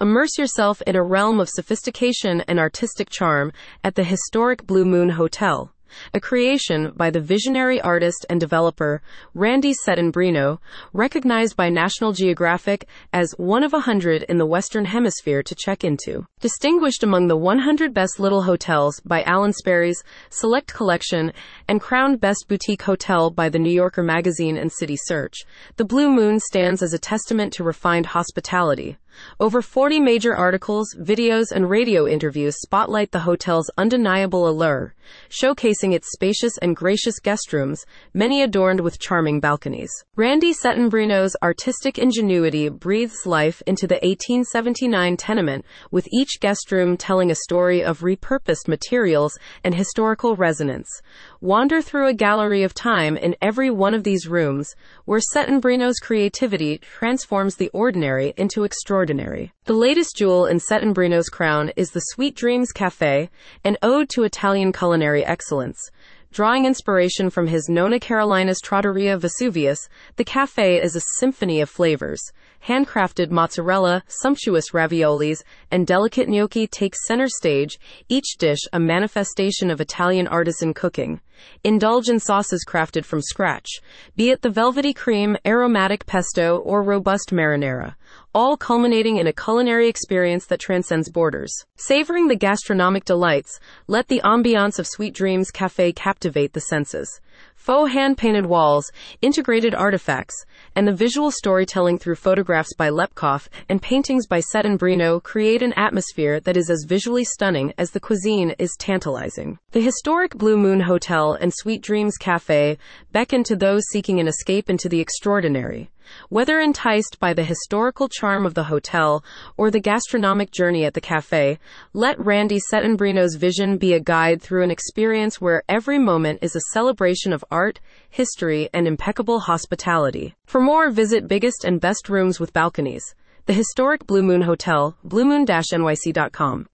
Immerse yourself in a realm of sophistication and artistic charm at the historic Blue Moon Hotel. A creation by the visionary artist and developer Randy Settenbrino, recognized by National Geographic as one of a hundred in the Western Hemisphere to check into. Distinguished among the 100 Best Little Hotels by Alan Sperry's Select Collection and crowned Best Boutique Hotel by the New Yorker Magazine and City Search, the Blue Moon stands as a testament to refined hospitality. Over 40 major articles, videos, and radio interviews spotlight the hotel's undeniable allure, showcasing its spacious and gracious guest rooms, many adorned with charming balconies. Randy Settenbrino's artistic ingenuity breathes life into the 1879 tenement, with each guest room telling a story of repurposed materials and historical resonance. Wander through a gallery of time in every one of these rooms, where Settenbrino's creativity transforms the ordinary into extraordinary extraordinary. The latest jewel in Settenbrino's crown is the Sweet Dreams Cafe, an ode to Italian culinary excellence. Drawing inspiration from his Nona Carolina's Trattoria Vesuvius, the cafe is a symphony of flavors. Handcrafted mozzarella, sumptuous raviolis, and delicate gnocchi take center stage, each dish a manifestation of Italian artisan cooking. Indulge in sauces crafted from scratch, be it the velvety cream, aromatic pesto, or robust marinara, all culminating in a culinary experience that transcends borders. Savoring the gastronomic delights, let the ambiance of Sweet Dreams Cafe captivate the senses faux hand painted walls, integrated artifacts, and the visual storytelling through photographs by Lepkoff and paintings by Settenbrino create an atmosphere that is as visually stunning as the cuisine is tantalizing. The historic Blue Moon Hotel and Sweet Dreams Cafe beckon to those seeking an escape into the extraordinary. Whether enticed by the historical charm of the hotel or the gastronomic journey at the cafe, let Randy Settenbrino's vision be a guide through an experience where every moment is a celebration of art, history, and impeccable hospitality. For more, visit Biggest and Best Rooms with Balconies, the historic Blue Moon Hotel, bluemoon-nyc.com.